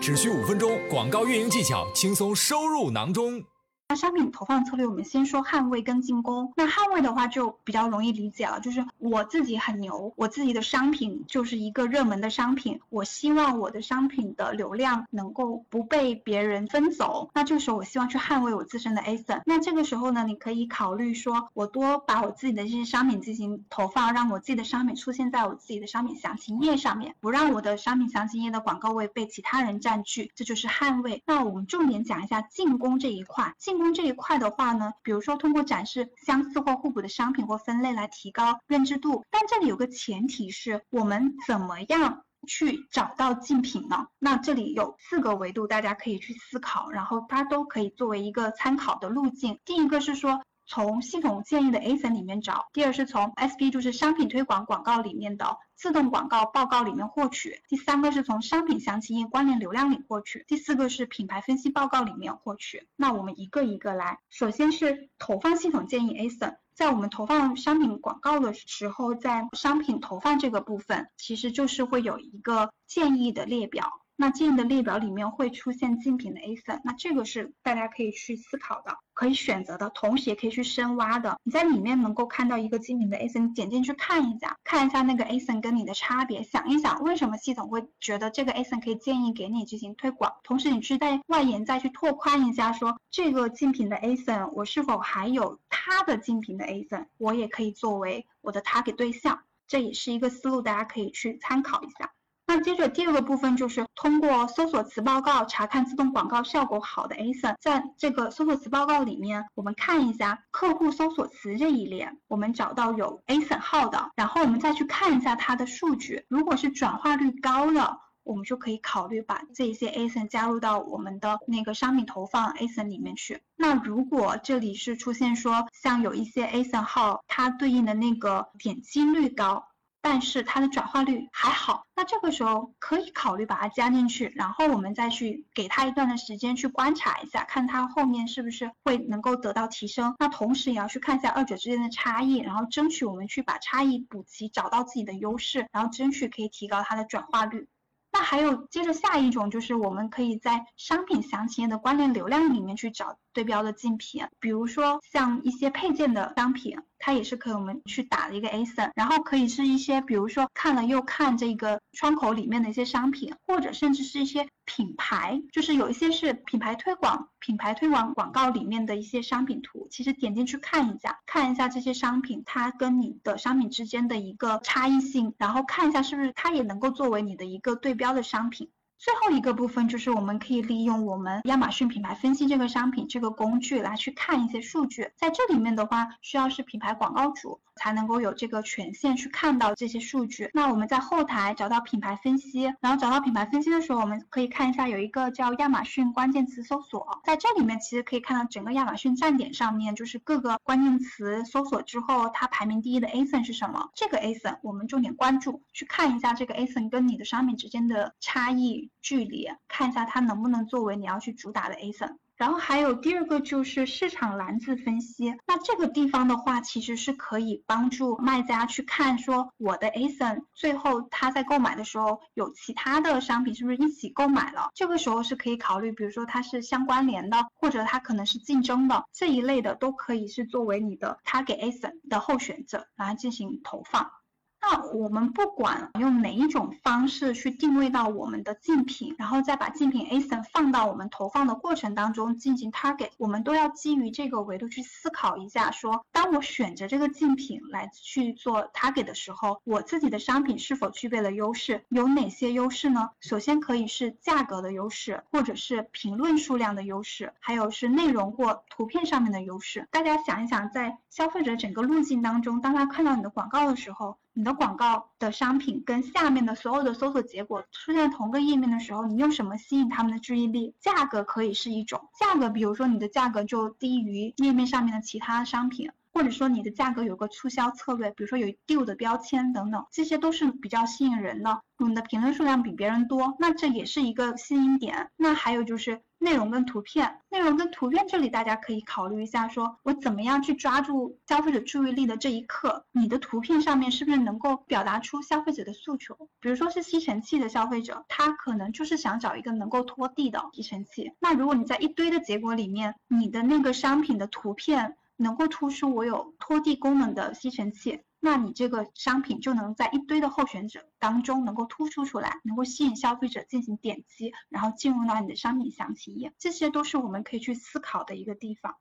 只需五分钟，广告运营技巧轻松收入囊中。那商品投放策略，我们先说捍卫跟进攻。那捍卫的话就比较容易理解了，就是我自己很牛，我自己的商品就是一个热门的商品，我希望我的商品的流量能够不被别人分走。那这个时候我希望去捍卫我自身的 ASIN。那这个时候呢，你可以考虑说，我多把我自己的这些商品进行投放，让我自己的商品出现在我自己的商品详情页上面，不让我的商品详情页的广告位被其他人占据，这就是捍卫。那我们重点讲一下进攻这一块，进。这一块的话呢，比如说通过展示相似或互补的商品或分类来提高认知度，但这里有个前提是我们怎么样去找到竞品呢？那这里有四个维度，大家可以去思考，然后它都可以作为一个参考的路径。第一个是说。从系统建议的 ASIN 里面找，第二是从 SP 就是商品推广广告里面的自动广告报告里面获取，第三个是从商品详情页关联流量里获取，第四个是品牌分析报告里面获取。那我们一个一个来，首先是投放系统建议 ASIN，在我们投放商品广告的时候，在商品投放这个部分，其实就是会有一个建议的列表。那建议的列表里面会出现竞品的 ASIN，那这个是大家可以去思考的，可以选择的，同时也可以去深挖的。你在里面能够看到一个竞品的 ASIN，点进去看一下，看一下那个 ASIN 跟你的差别，想一想为什么系统会觉得这个 ASIN 可以建议给你进行推广。同时，你去在外延再去拓宽一下，说这个竞品的 ASIN，我是否还有他的竞品的 ASIN，我也可以作为我的 target 对象，这也是一个思路，大家可以去参考一下。那接着第二个部分就是通过搜索词报告查看自动广告效果好的 ASIN，在这个搜索词报告里面，我们看一下客户搜索词这一列，我们找到有 ASIN 号的，然后我们再去看一下它的数据，如果是转化率高的，我们就可以考虑把这些 ASIN 加入到我们的那个商品投放 ASIN 里面去。那如果这里是出现说像有一些 ASIN 号，它对应的那个点击率高。但是它的转化率还好，那这个时候可以考虑把它加进去，然后我们再去给它一段的时间去观察一下，看它后面是不是会能够得到提升。那同时也要去看一下二者之间的差异，然后争取我们去把差异补齐，找到自己的优势，然后争取可以提高它的转化率。那还有接着下一种就是我们可以在商品详情页的关联流量里面去找对标的竞品，比如说像一些配件的商品。它也是可以我们去打的一个 ASIN，然后可以是一些，比如说看了又看这个窗口里面的一些商品，或者甚至是一些品牌，就是有一些是品牌推广、品牌推广广告里面的一些商品图，其实点进去看一下，看一下这些商品它跟你的商品之间的一个差异性，然后看一下是不是它也能够作为你的一个对标的商品。最后一个部分就是我们可以利用我们亚马逊品牌分析这个商品这个工具来去看一些数据，在这里面的话，需要是品牌广告主才能够有这个权限去看到这些数据。那我们在后台找到品牌分析，然后找到品牌分析的时候，我们可以看一下有一个叫亚马逊关键词搜索，在这里面其实可以看到整个亚马逊站点上面就是各个关键词搜索之后它排名第一的 ASIN 是什么，这个 ASIN 我们重点关注，去看一下这个 ASIN 跟你的商品之间的差异。距离看一下它能不能作为你要去主打的 ASIN，然后还有第二个就是市场蓝字分析，那这个地方的话其实是可以帮助卖家去看说我的 ASIN 最后他在购买的时候有其他的商品是不是一起购买了，这个时候是可以考虑，比如说它是相关联的，或者它可能是竞争的这一类的都可以是作为你的他给 ASIN 的候选者来进行投放。那我们不管用哪一种方式去定位到我们的竞品，然后再把竞品 ASIN 放到我们投放的过程当中进行 target，我们都要基于这个维度去思考一下，说当我选择这个竞品来去做 target 的时候，我自己的商品是否具备了优势？有哪些优势呢？首先可以是价格的优势，或者是评论数量的优势，还有是内容或图片上面的优势。大家想一想，在消费者整个路径当中，当他看到你的广告的时候，你的广告的商品跟下面的所有的搜索结果出现同个页面的时候，你用什么吸引他们的注意力？价格可以是一种价格，比如说你的价格就低于页面上面的其他商品，或者说你的价格有个促销策略，比如说有 deal 的标签等等，这些都是比较吸引人的。你的评论数量比别人多，那这也是一个吸引点。那还有就是。内容跟图片，内容跟图片这里大家可以考虑一下，说我怎么样去抓住消费者注意力的这一刻，你的图片上面是不是能够表达出消费者的诉求？比如说是吸尘器的消费者，他可能就是想找一个能够拖地的吸尘器。那如果你在一堆的结果里面，你的那个商品的图片能够突出我有拖地功能的吸尘器。那你这个商品就能在一堆的候选者当中能够突出出来，能够吸引消费者进行点击，然后进入到你的商品详情页，这些都是我们可以去思考的一个地方。